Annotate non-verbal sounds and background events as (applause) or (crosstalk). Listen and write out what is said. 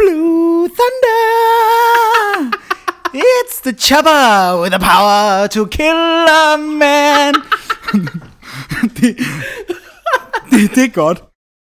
Blue Thunder. It's the chopper with the power to kill a man. (laughs) det, det, det er godt.